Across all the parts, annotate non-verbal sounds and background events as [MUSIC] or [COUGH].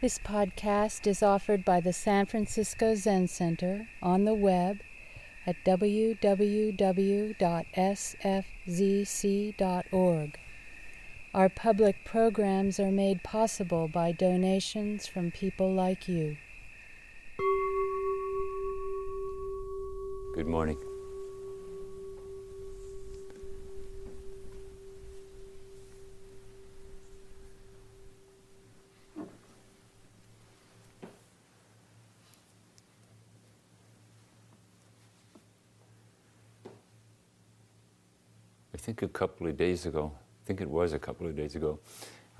This podcast is offered by the San Francisco Zen Center on the web at www.sfzc.org. Our public programs are made possible by donations from people like you. Good morning. Think a couple of days ago, I think it was a couple of days ago,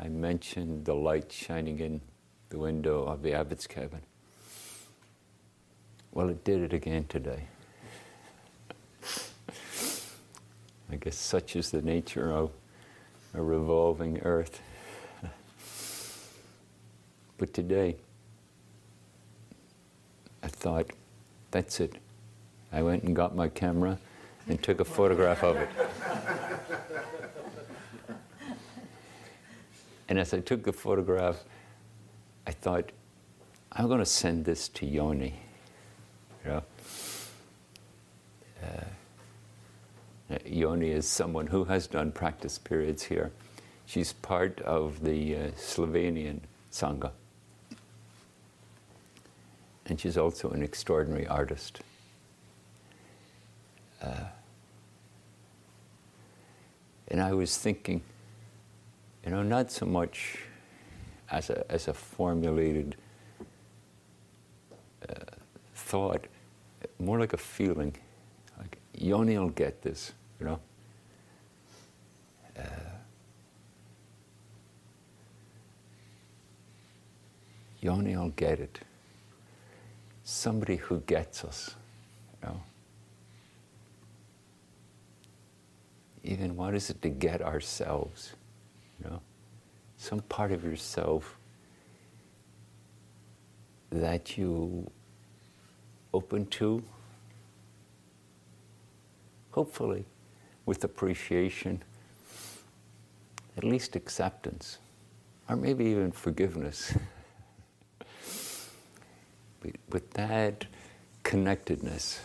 I mentioned the light shining in the window of the abbot's cabin. Well, it did it again today. I guess such is the nature of a revolving earth. but today, I thought, that's it. I went and got my camera and took a photograph of it. [LAUGHS] and as I took the photograph, I thought, I'm going to send this to Yoni. You know? Uh, Yoni is someone who has done practice periods here. She's part of the uh, Slovenian Sangha. And she's also an extraordinary artist. Uh, and I was thinking, you know, not so much as a, as a formulated uh, thought, more like a feeling. Like, Yoni will get this, you know. Uh, Yoni will get it. Somebody who gets us, you know. Even what is it to get ourselves, you know? Some part of yourself that you open to, hopefully with appreciation, at least acceptance, or maybe even forgiveness. [LAUGHS] with that connectedness,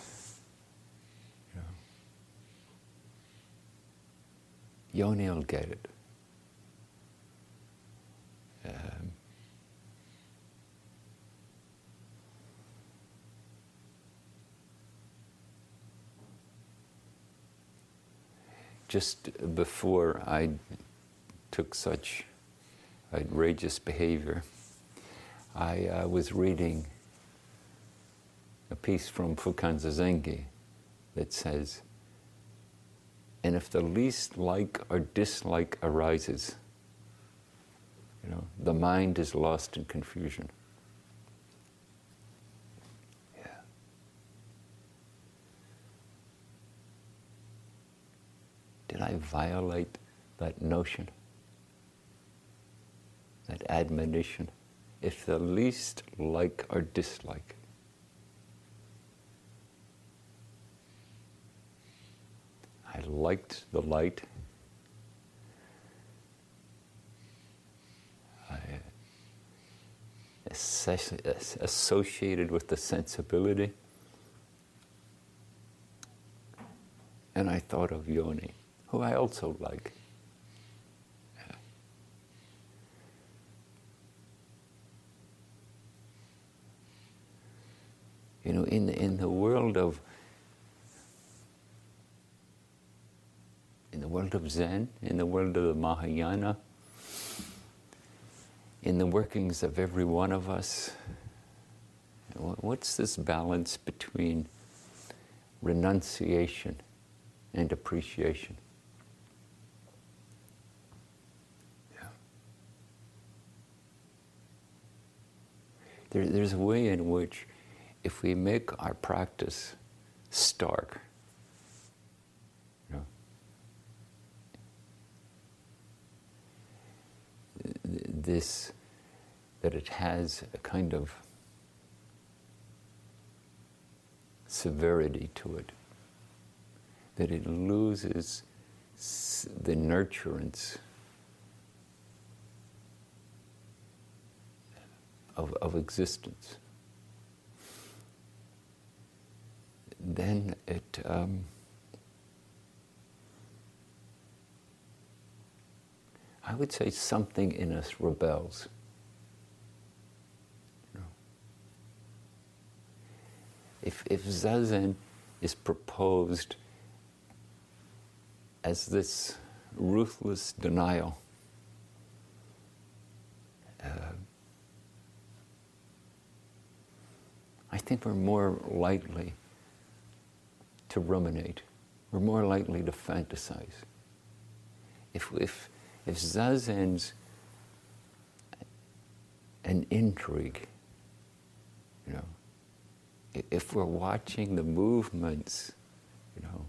you know, Yoni will get it. Um, just before I took such outrageous behavior, I uh, was reading a piece from Fukan Zazengi that says, and if the least like or dislike arises, you know, the mind is lost in confusion. Yeah. Did I violate that notion? That admonition? If the least like or dislike. I liked the light. I associated with the sensibility. And I thought of Yoni, who I also like. You know, in, in the world of in the world of Zen, in the world of the Mahayana, in the workings of every one of us, what's this balance between renunciation and appreciation? There's a way in which, if we make our practice stark, this, that it has a kind of severity to it, that it loses the nurturance of, of existence, then it um, I would say something in us rebels. If, if Zazen is proposed as this ruthless denial, uh, I think we're more likely to ruminate. We're more likely to fantasize. If, if, if Zazen's an intrigue, you know, if we're watching the movements, you know,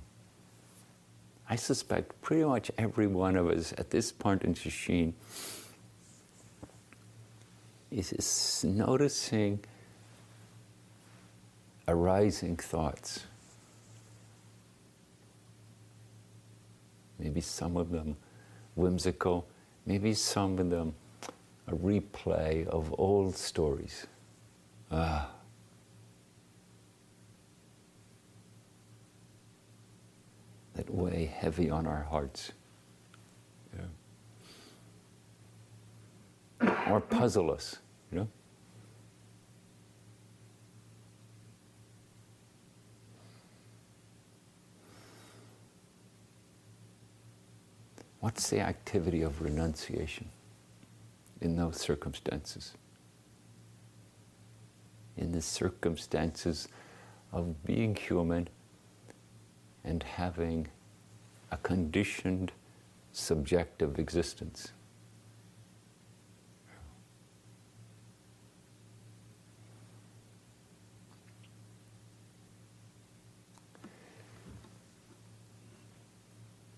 I suspect pretty much every one of us at this point in Sesshin is, is noticing arising thoughts. Maybe some of them whimsical, maybe some of them a replay of old stories. Ah. That weigh heavy on our hearts. Yeah. Or puzzle us, you know? What's the activity of renunciation in those circumstances? In the circumstances of being human and having a conditioned subjective existence.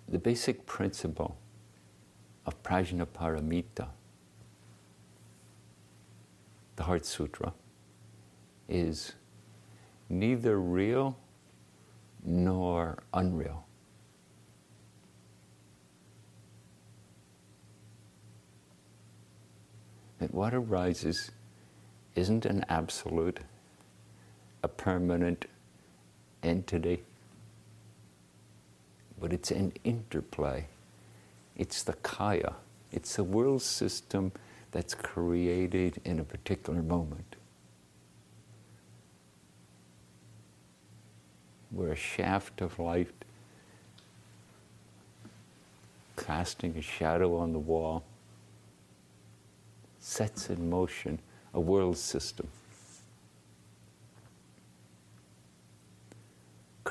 The basic principle of Prajnaparamita, the Heart Sutra, is neither real nor unreal. That what arises isn't an absolute, a permanent entity but it's an interplay. It's the kaya, it's the world system that's created in a particular moment. Where a shaft of light casting a shadow on the wall sets in motion a world system.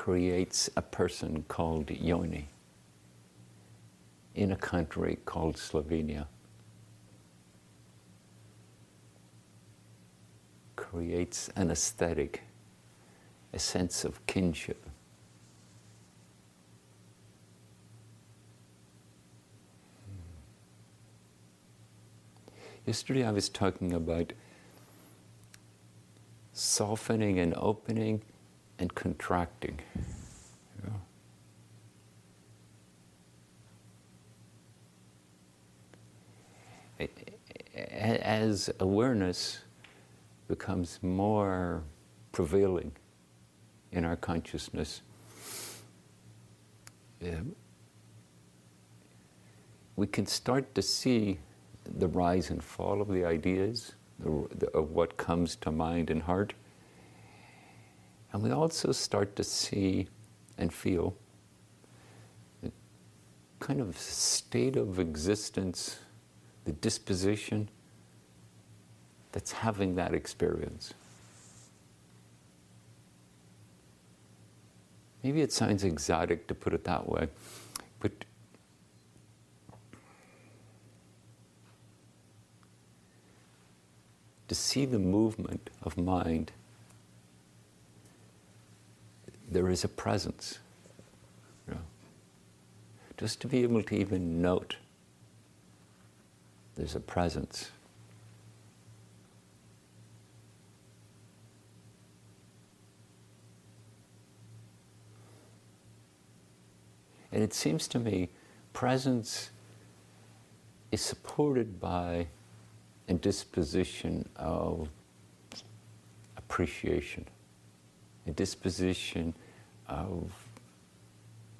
Creates a person called Yoni in a country called Slovenia. Creates an aesthetic, a sense of kinship. Yesterday I was talking about softening and opening and contracting. As awareness becomes more prevailing in our consciousness, um, we can start to see the rise and fall of the ideas, of what comes to mind and heart. And we also start to see and feel the kind of state of existence, the disposition that's having that experience. Maybe it sounds exotic to put it that way, but to see the movement of mind there is a presence. You know? Just to be able to even note there's a presence. And it seems to me presence is supported by a disposition of appreciation, a disposition of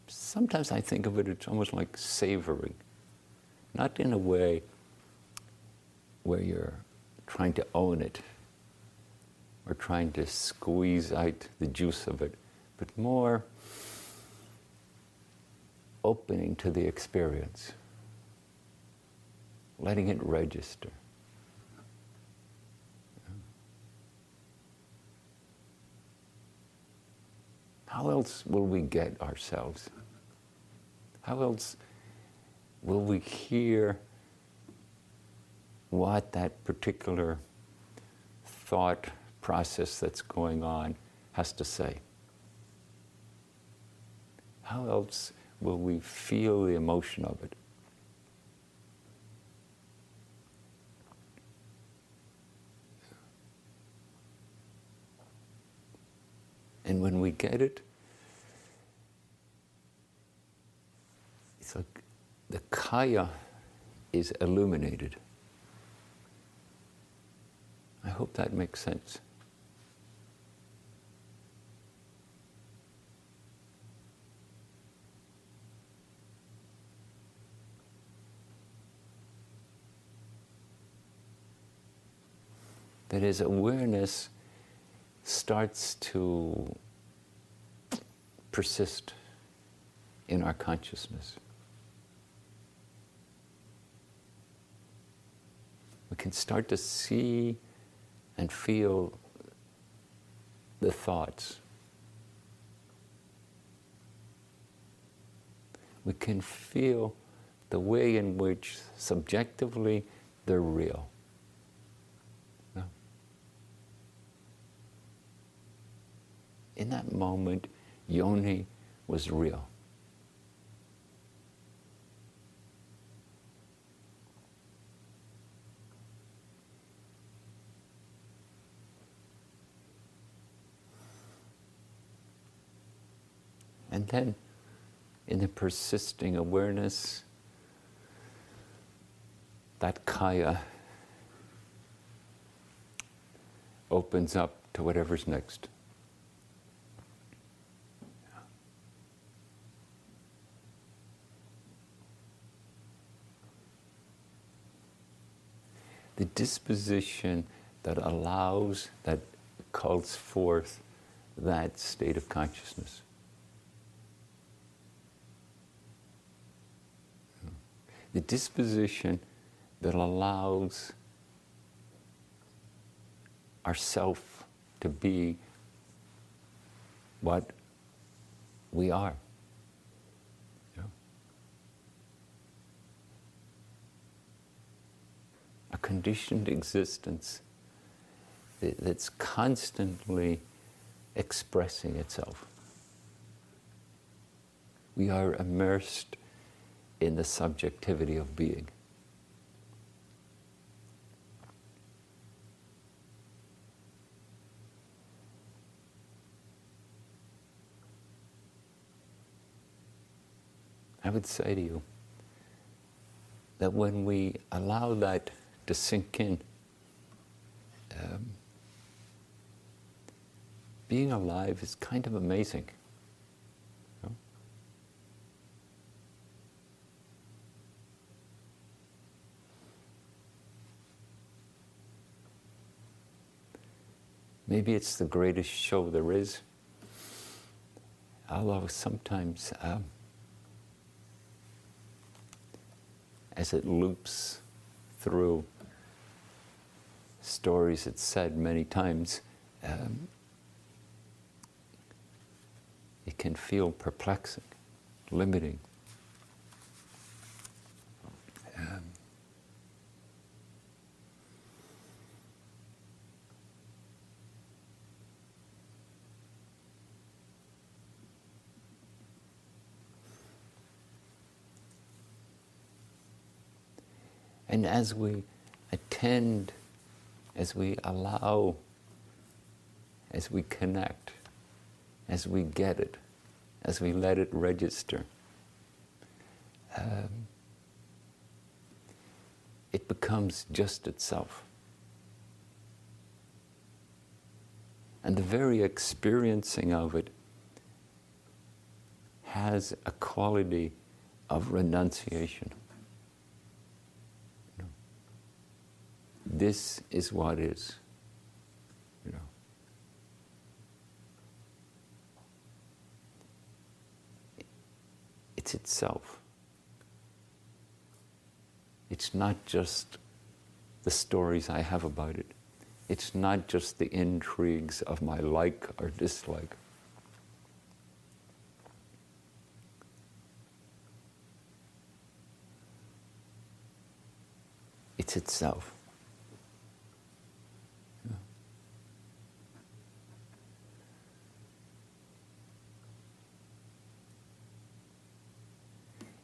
sometimes I think of it, it's almost like savoring. Not in a way where you're trying to own it or trying to squeeze out the juice of it, but more opening to the experience, letting it register. How else will we get ourselves? How else will we hear what that particular thought process that's going on has to say? How else will we feel the emotion of it? And when we get it, it's like the kaya is illuminated. I hope that makes sense. That is, awareness starts to persist in our consciousness. We can start to see and feel the thoughts. We can feel the way in which subjectively they're real. In that moment, yoni was real. And then, in the persisting awareness, that kaya opens up to whatever's next. The disposition that allows, that calls forth that state of consciousness. The disposition that allows ourself to be what we are. A conditioned existence that's constantly expressing itself. We are immersed in the subjectivity of being. I would say to you that when we allow that to sink in, um, being alive is kind of amazing. Maybe it's the greatest show there is. Although sometimes, um, as it loops through stories it's said many times, um, it can feel perplexing, limiting. Um, And as we attend, as we allow, as we connect, as we get it, as we let it register, um, it becomes just itself. And the very experiencing of it has a quality of renunciation. You know, this is what is. You know. It's itself. It's not just the stories I have about it. It's not just the intrigues of my like or dislike. It's itself.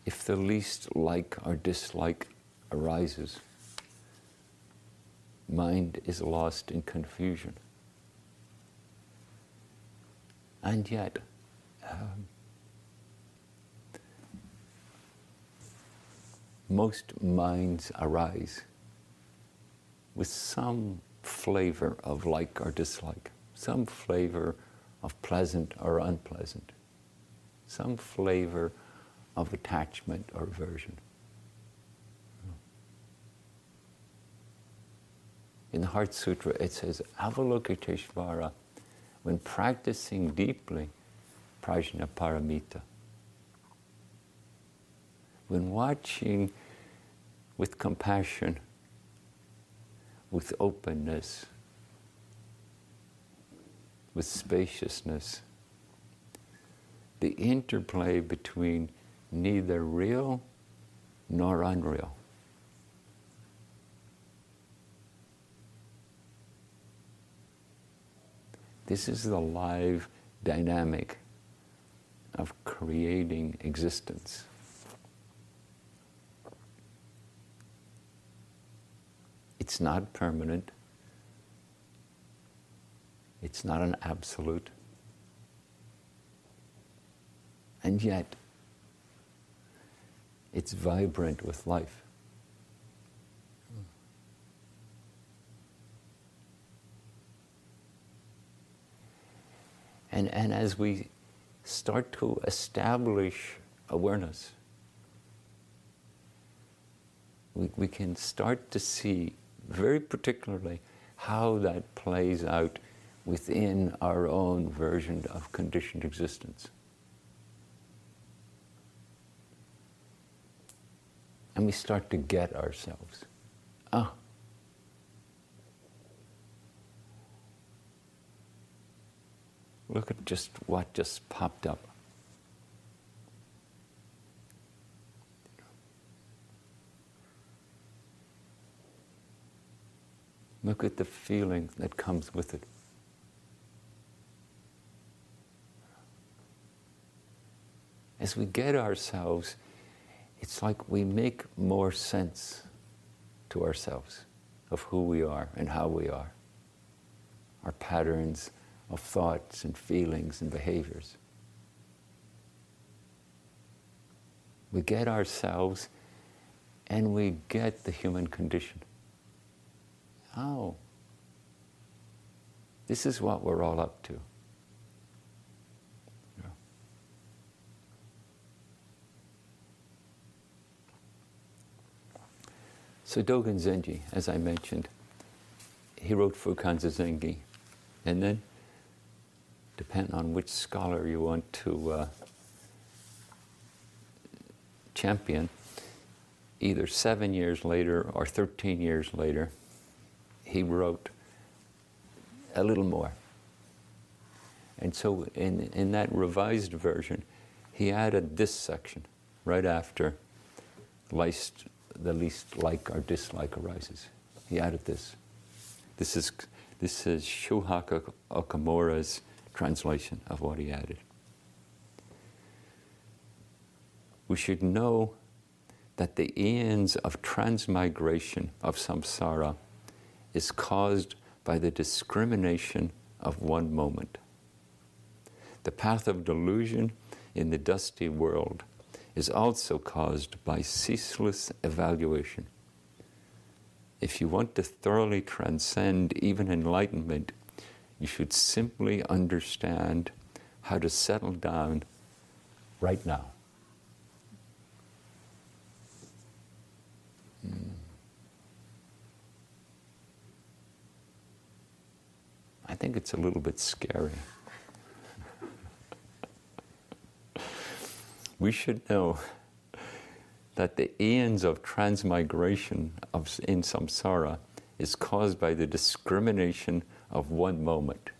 If the least like or dislike arises, mind is lost in confusion. And yet, um, most minds arise with some flavor of like or dislike, some flavor of pleasant or unpleasant, some flavor of attachment or aversion. In the Heart Sutra, it says, Avalokiteshvara, when practicing deeply prajna paramita, when watching with compassion, with openness, with spaciousness, the interplay between neither real nor unreal. This is the live dynamic of creating existence. It's not permanent. It's not an absolute. And yet, it's vibrant with life. And, and as we start to establish awareness, we, we can start to see very particularly how that plays out within our own version of conditioned existence. And we start to get ourselves. Ah. Look at just what just popped up. Look at the feeling that comes with it. As we get ourselves, it's like we make more sense to ourselves of who we are and how we are, our patterns of thoughts and feelings and behaviors. We get ourselves and we get the human condition. Oh, this is what we're all up to. So Dogen Zenji, as I mentioned, he wrote Fukan Zazengi. And then, depending on which scholar you want to uh, champion, either seven years later or 13 years later, he wrote a little more. And so in, in that revised version, he added this section right after least, the least like or dislike arises. He added this. This is, this is Shohaku Okumura's translation of what he added. We should know that the eons of transmigration of samsara is caused by the discrimination of one moment. The path of delusion in the dusty world is also caused by ceaseless evaluation. if you want to thoroughly transcend even enlightenment, you should simply understand how to settle down right now. Hmm. I think it's a little bit scary. We should know [LAUGHS] that the eons of transmigration of, in samsara is caused by the discrimination of one moment.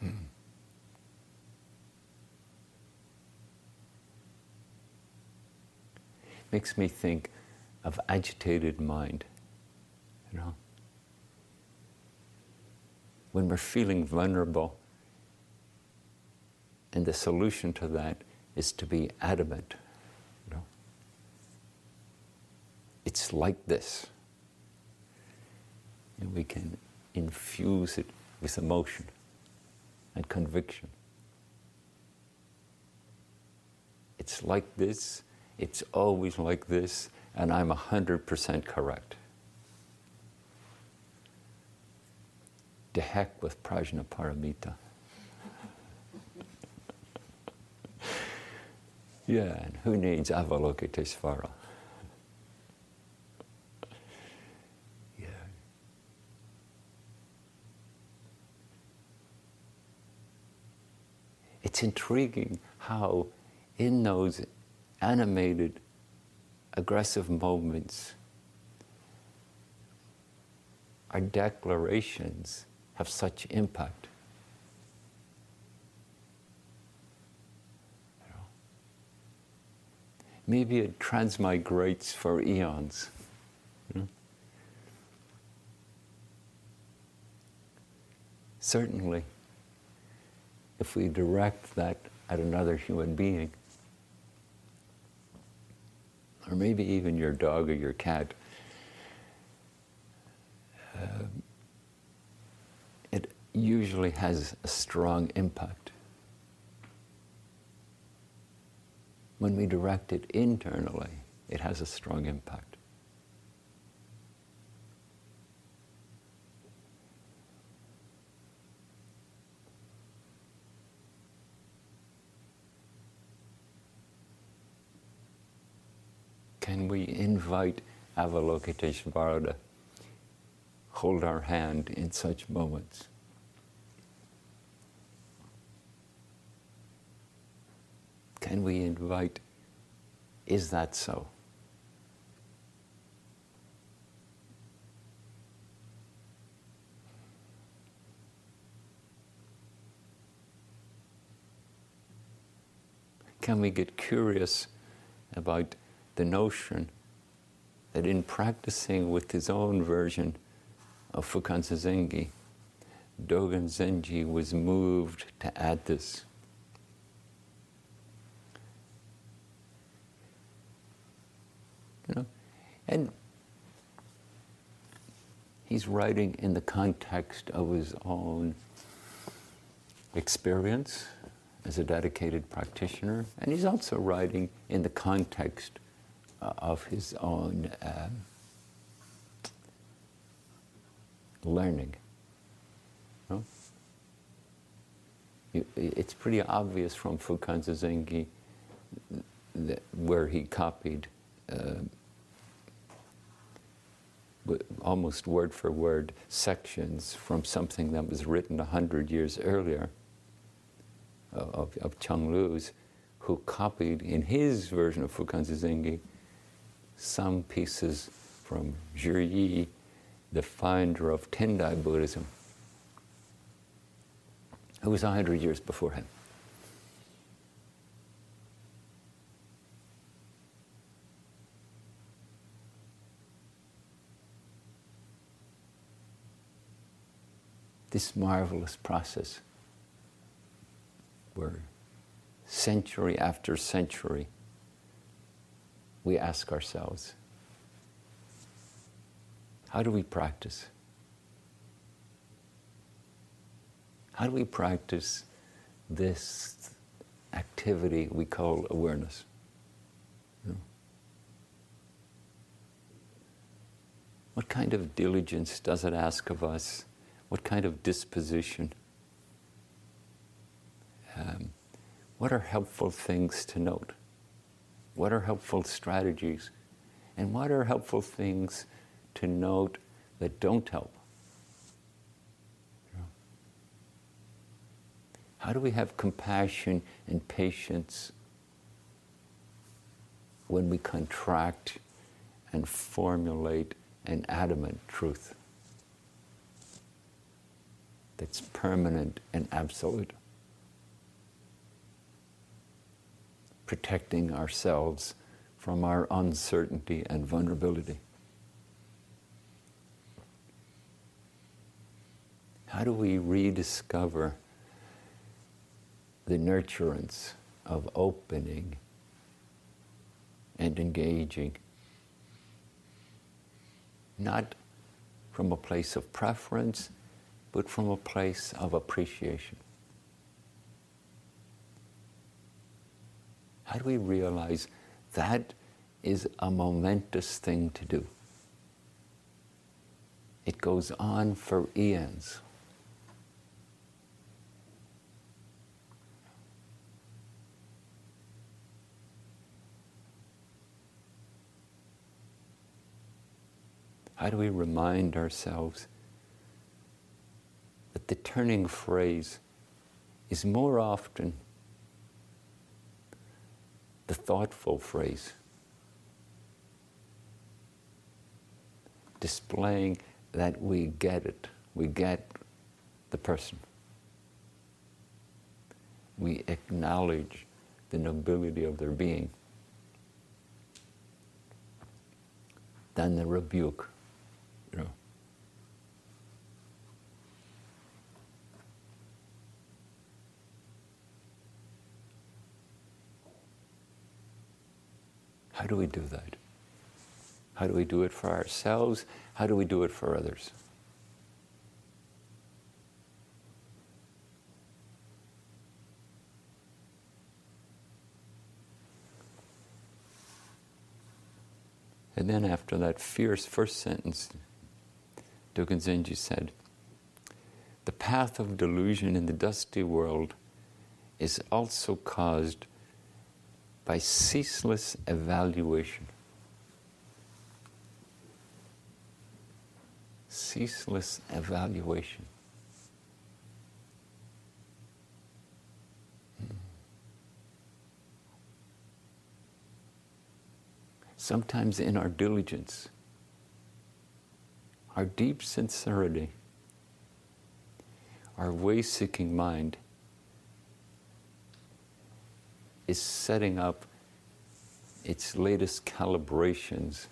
Hmm. Makes me think of agitated mind, you know. When we're feeling vulnerable, and the solution to that is to be adamant. You know? It's like this. And we can infuse it with emotion and conviction. It's like this, it's always like this, and I'm 100% correct. To heck with Prajnaparamita. Yeah, and who needs Avalokitesvara? yeah. It's intriguing how, in those animated, aggressive moments, our declarations have such impact. maybe it transmigrates for eons. Certainly, if we direct that at another human being, or maybe even your dog or your cat, uh, usually has a strong impact. when we direct it internally, it has a strong impact. Can we invite Avalokiteshvara to hold our hand in such moments? Can we invite, is that so? Can we get curious about the notion that in practicing with his own version of Fukan Zazengi, Dogen Zenji was moved to add this You know? And he's writing in the context of his own experience as a dedicated practitioner, and he's also writing in the context uh, of his own uh, learning. No? It's pretty obvious from Fukan Zazengi where he copied uh, almost word for word sections from something that was written a hundred years earlier of, of Changlu's, who copied in his version of Fukan Zazengi some pieces from Zhi Yi, the founder of Tendai Buddhism, who was a hundred years before him. this marvelous process where century after century we ask ourselves, how do we practice? How do we practice this activity we call awareness? What kind of diligence does it ask of us what kind of disposition? Um, what are helpful things to note? What are helpful strategies? And what are helpful things to note that don't help? How do we have compassion and patience when we contract and formulate an adamant truth that's permanent and absolute? Protecting ourselves from our uncertainty and vulnerability. How do we rediscover the nurturance of opening and engaging, not from a place of preference, but from a place of appreciation. How do we realize that is a momentous thing to do? It goes on for eons. How do we remind ourselves that the turning phrase is more often the thoughtful phrase, displaying that we get it, we get the person. We acknowledge the nobility of their being. Than the rebuke. You know. How do we do that? How do we do it for ourselves? How do we do it for others? And then after that fierce first sentence, Dogen Zenji said, The path of delusion in the dusty world is also caused by ceaseless evaluation. Ceaseless evaluation. Hmm. Sometimes in our diligence, our deep sincerity, our way seeking mind is setting up its latest calibrations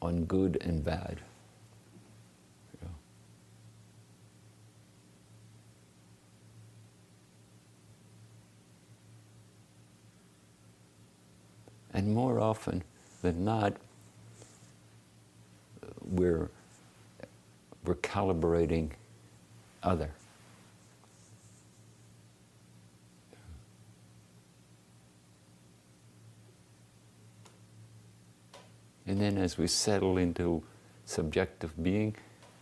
on good and bad. And more often than not, we're, we're calibrating other. And then as we settle into subjective being,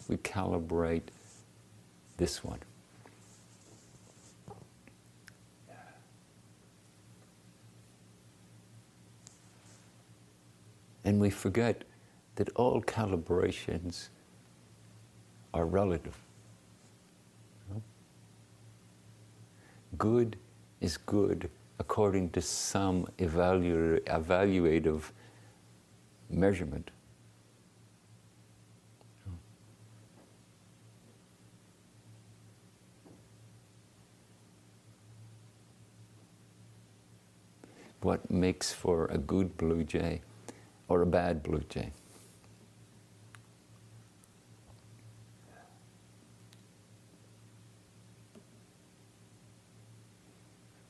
we calibrate this one. And we forget that all calibrations are relative. Good is good according to some evalu- evaluative measurement. What makes for a good blue jay or a bad blue jay?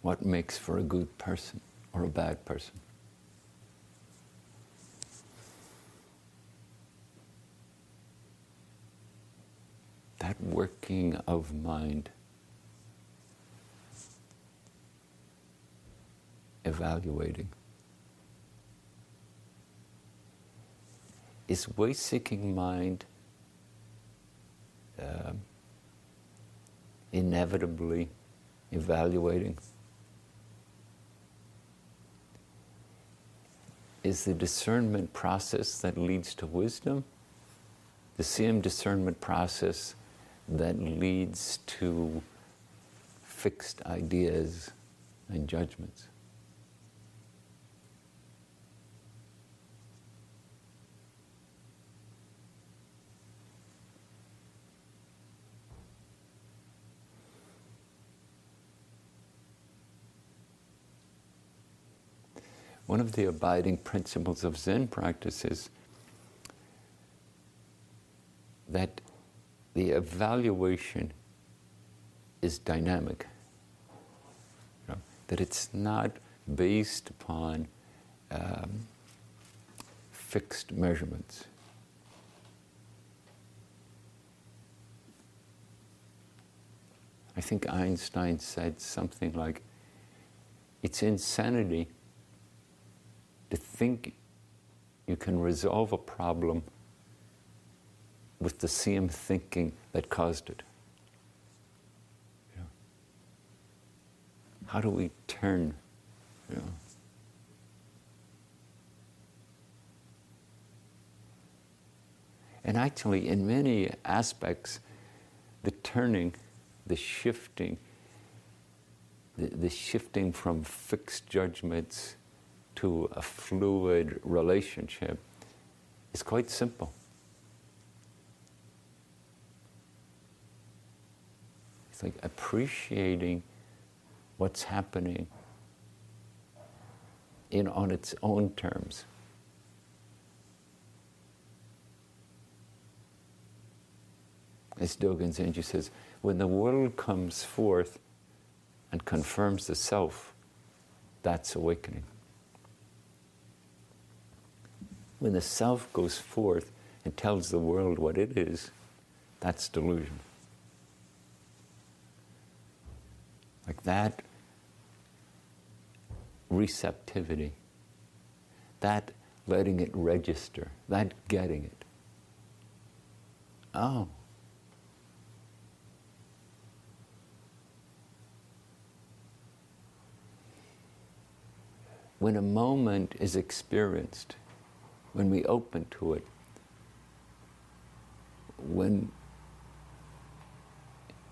What makes for a good person or a bad person? that working of mind, evaluating. is way seeking mind uh, inevitably evaluating? Is the discernment process that leads to wisdom the same discernment process that leads to fixed ideas and judgments? One of the abiding principles of Zen practice is that the evaluation is dynamic. You know, that it's not based upon um, fixed measurements. I think Einstein said something like, it's insanity to think you can resolve a problem with the same thinking that caused it. How do we turn? Know? And actually, in many aspects, the turning, the shifting, the, the shifting from fixed judgments to a fluid relationship is quite simple. It's like appreciating what's happening in on its own terms. As Dogen Zenji says, when the world comes forth and confirms the self, that's awakening when the self goes forth and tells the world what it is, that's delusion. Like that receptivity, that letting it register, that getting it. Oh. When a moment is experienced, when we open to it, when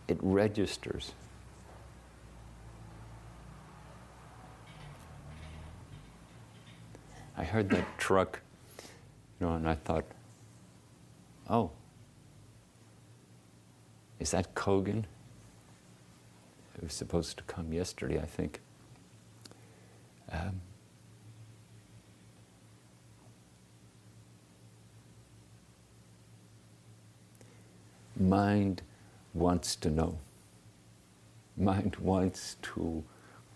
it registers. I heard that truck, you know, and I thought, oh, is that Kogan? It was supposed to come yesterday, I think. Um, mind wants to know. Mind wants to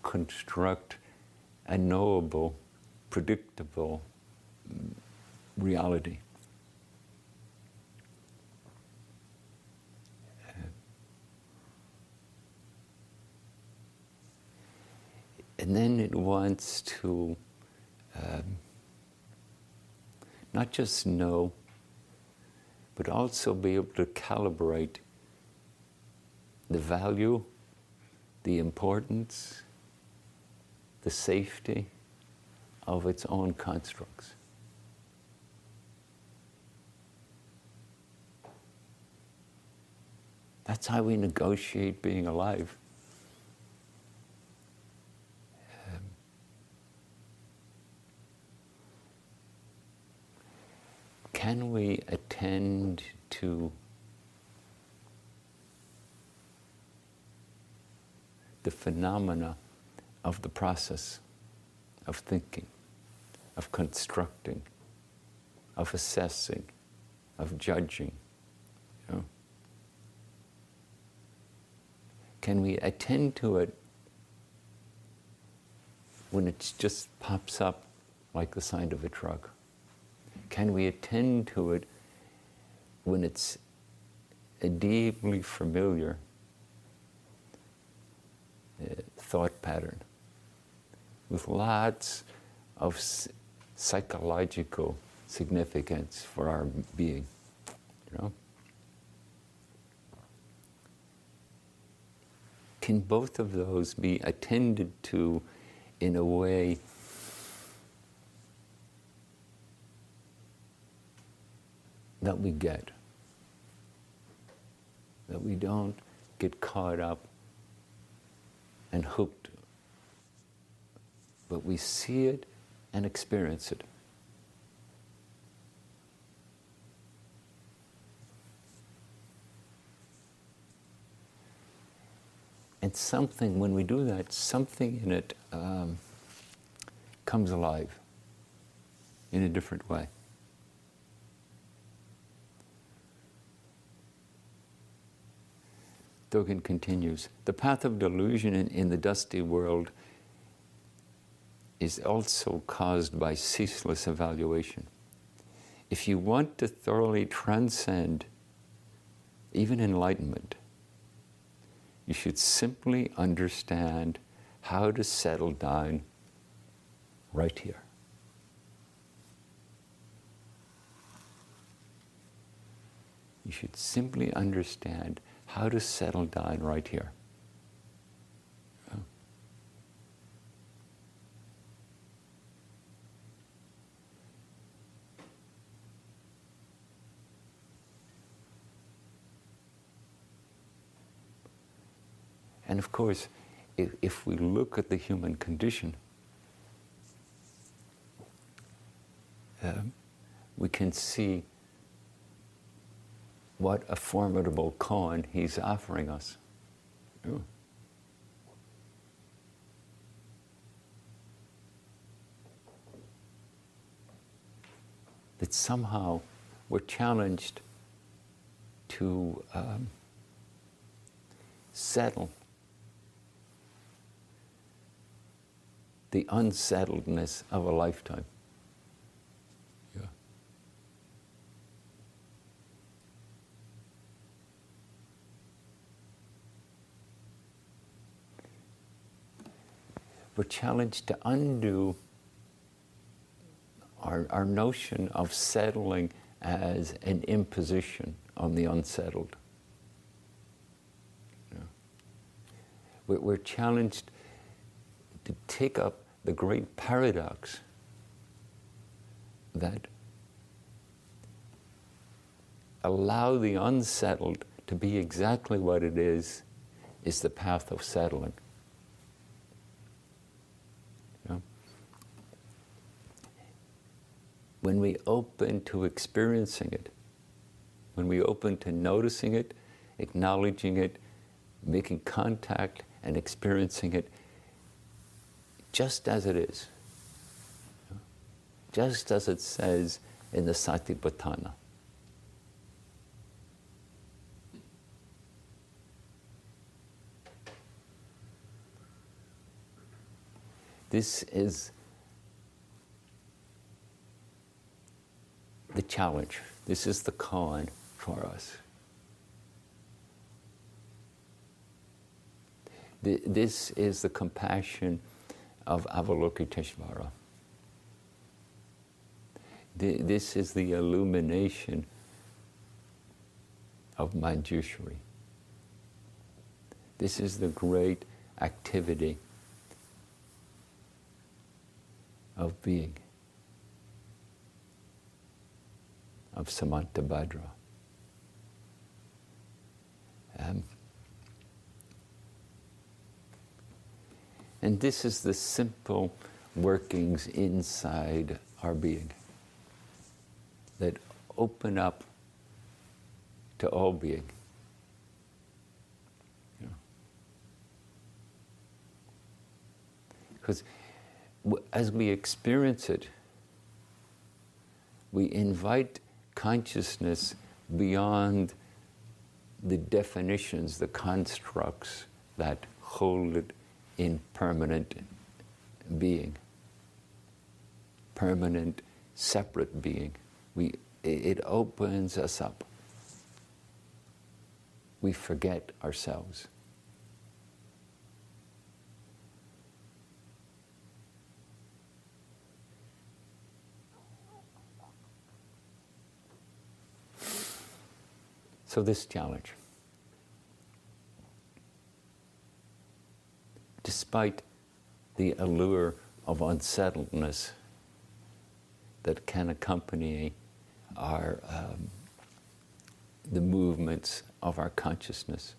construct a knowable, predictable reality. And then it wants to um, not just know, but also be able to calibrate the value, the importance, the safety of its own constructs. That's how we negotiate being alive. Um, can we attend to the phenomena of the process of thinking, of constructing, of assessing, of judging? You know? Can we attend to it when it just pops up like the sign of a truck? Can we attend to it when it's a deeply familiar uh, thought pattern with lots of psychological significance for our being. You know? Can both of those be attended to in a way that we get? That we don't get caught up and hooked, but we see it and experience it. And something, when we do that, something in it um, comes alive in a different way. Dogen continues The path of delusion in, in the dusty world is also caused by ceaseless evaluation. If you want to thoroughly transcend even enlightenment, you should simply understand how to settle down right here. You should simply understand how to settle down right here. And of course, if, if, we look at the human condition, uh, we can see what a formidable koan he's offering us. Ooh. That somehow we're challenged to um, settle the unsettledness of a lifetime. we're challenged to undo our, our notion of settling as an imposition on the unsettled. We're challenged to take up the great paradox that allow the unsettled to be exactly what it is, is the path of settling. when we open to experiencing it, when we open to noticing it, acknowledging it, making contact and experiencing it just as it is, just as it says in the Satipatthana. This is the challenge. This is the koan for us. This is the compassion of Avalokiteshvara. This is the illumination of Manjushri. This is the great activity of being. of Samantabhadra. Um, and this is the simple workings inside our being that open up to all being. Because as we experience it, we invite consciousness beyond the definitions, the constructs that hold it in permanent being, permanent separate being. We, it opens us up. We forget ourselves. So, this challenge. Despite the allure of unsettledness that can accompany our um, the movements of our consciousness,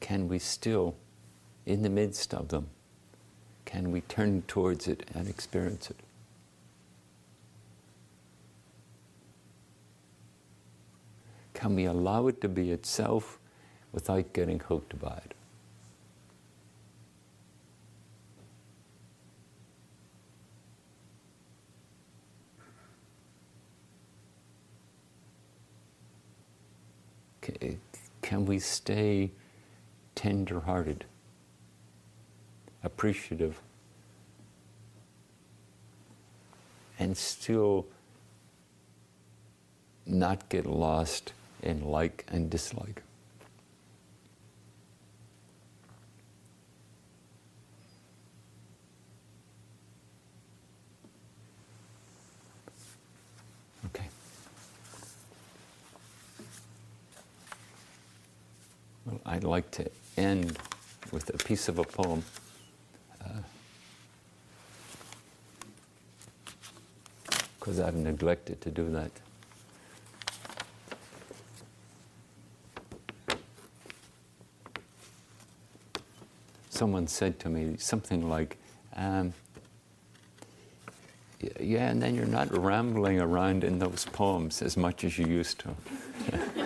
can we still, in the midst of them, can we turn towards it and experience it? Can we allow it to be itself without getting hooked by it? Can we stay tender hearted, appreciative, and still not get lost in like and dislike? Well, I'd like to end with a piece of a poem. Because uh, I've neglected to do that. Someone said to me something like, um, yeah, and then you're not rambling around in those poems as much as you used to. [LAUGHS]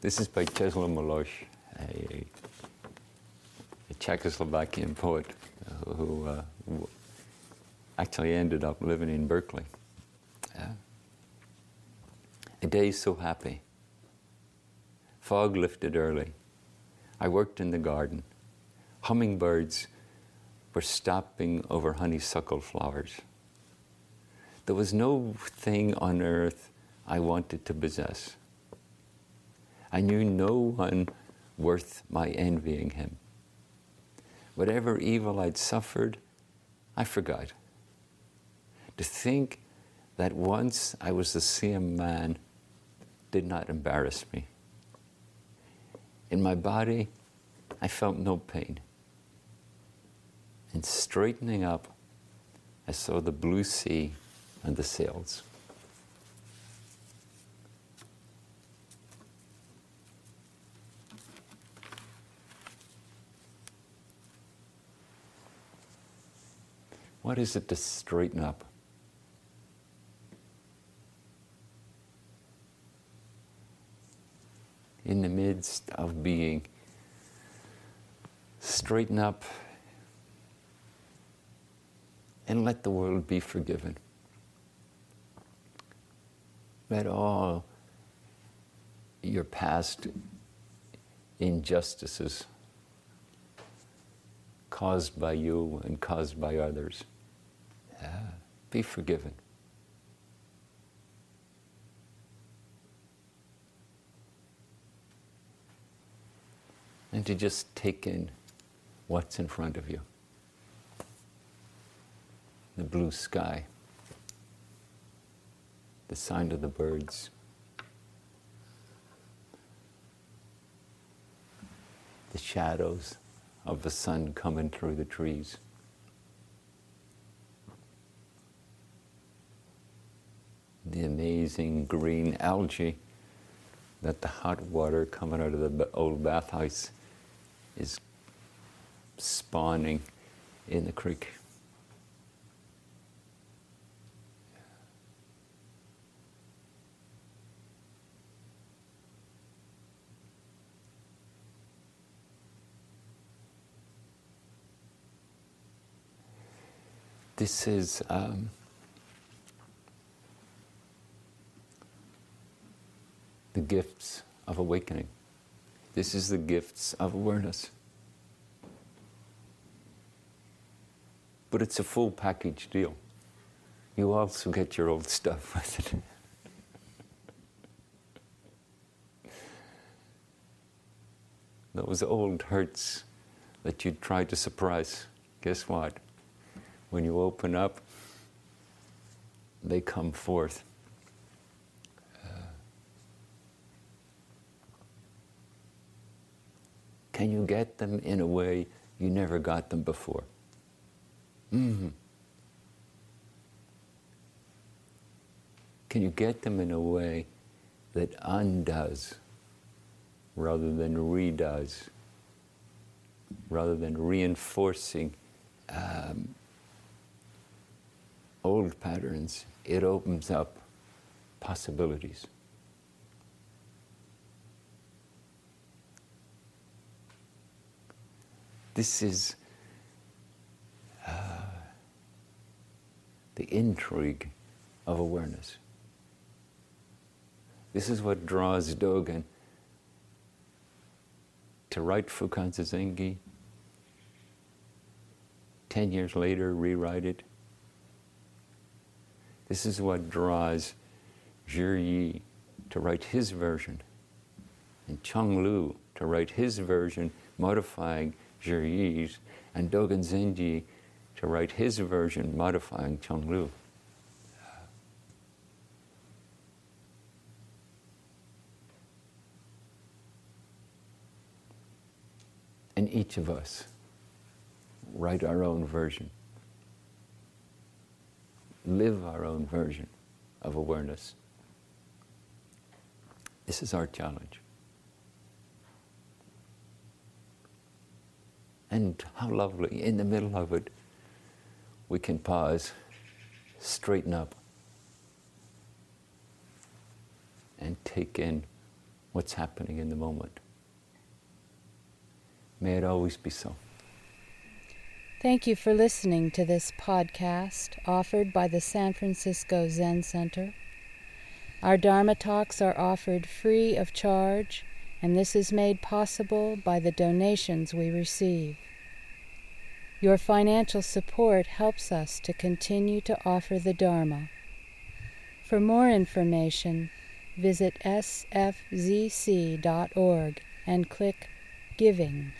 This is by Czesław Milosz, a, a Czechoslovakian poet who uh, actually ended up living in Berkeley. Uh, a day so happy. Fog lifted early. I worked in the garden. Hummingbirds were stopping over honeysuckle flowers. There was no thing on earth I wanted to possess. I knew no one worth my envying him. Whatever evil I'd suffered, I forgot. To think that once I was the same man did not embarrass me. In my body, I felt no pain. And straightening up, I saw the blue sea and the sails. What is it to straighten up? In the midst of being, straighten up and let the world be forgiven. Let all your past injustices caused by you and caused by others? Be forgiven. And to just take in what's in front of you. The blue sky, the sound of the birds. The shadows of the sun coming through the trees. the amazing green algae that the hot water coming out of the old bathhouse is spawning in the creek. This is um, the gifts of awakening. This is the gifts of awareness. But it's a full package deal. You also get your old stuff [LAUGHS] with it. those old hurts that you try to suppress, guess what? When you open up, they come forth. Uh, can you get them in a way you never got them before? Mm-hmm. Can you get them in a way that undoes rather than redoes, rather than reinforcing um, old patterns? It opens up possibilities. This is uh, the intrigue of awareness. This is what draws Dogen to write Fukan Zazengi. Ten years later, rewrite it. This is what draws Zhi Yi to write his version, and Changlu to write his version, modifying Zhi Yi's, and Dogen Zenji to write his version, modifying Changlu. and each of us write our own version, live our own version of awareness. This is our challenge. And how lovely, in the middle of it, we can pause, straighten up, and take in what's happening in the moment. May it always be so. Thank you for listening to this podcast offered by the San Francisco Zen Center. Our Dharma talks are offered free of charge, and this is made possible by the donations we receive. Your financial support helps us to continue to offer the Dharma. For more information, visit sfzc.org and click Giving.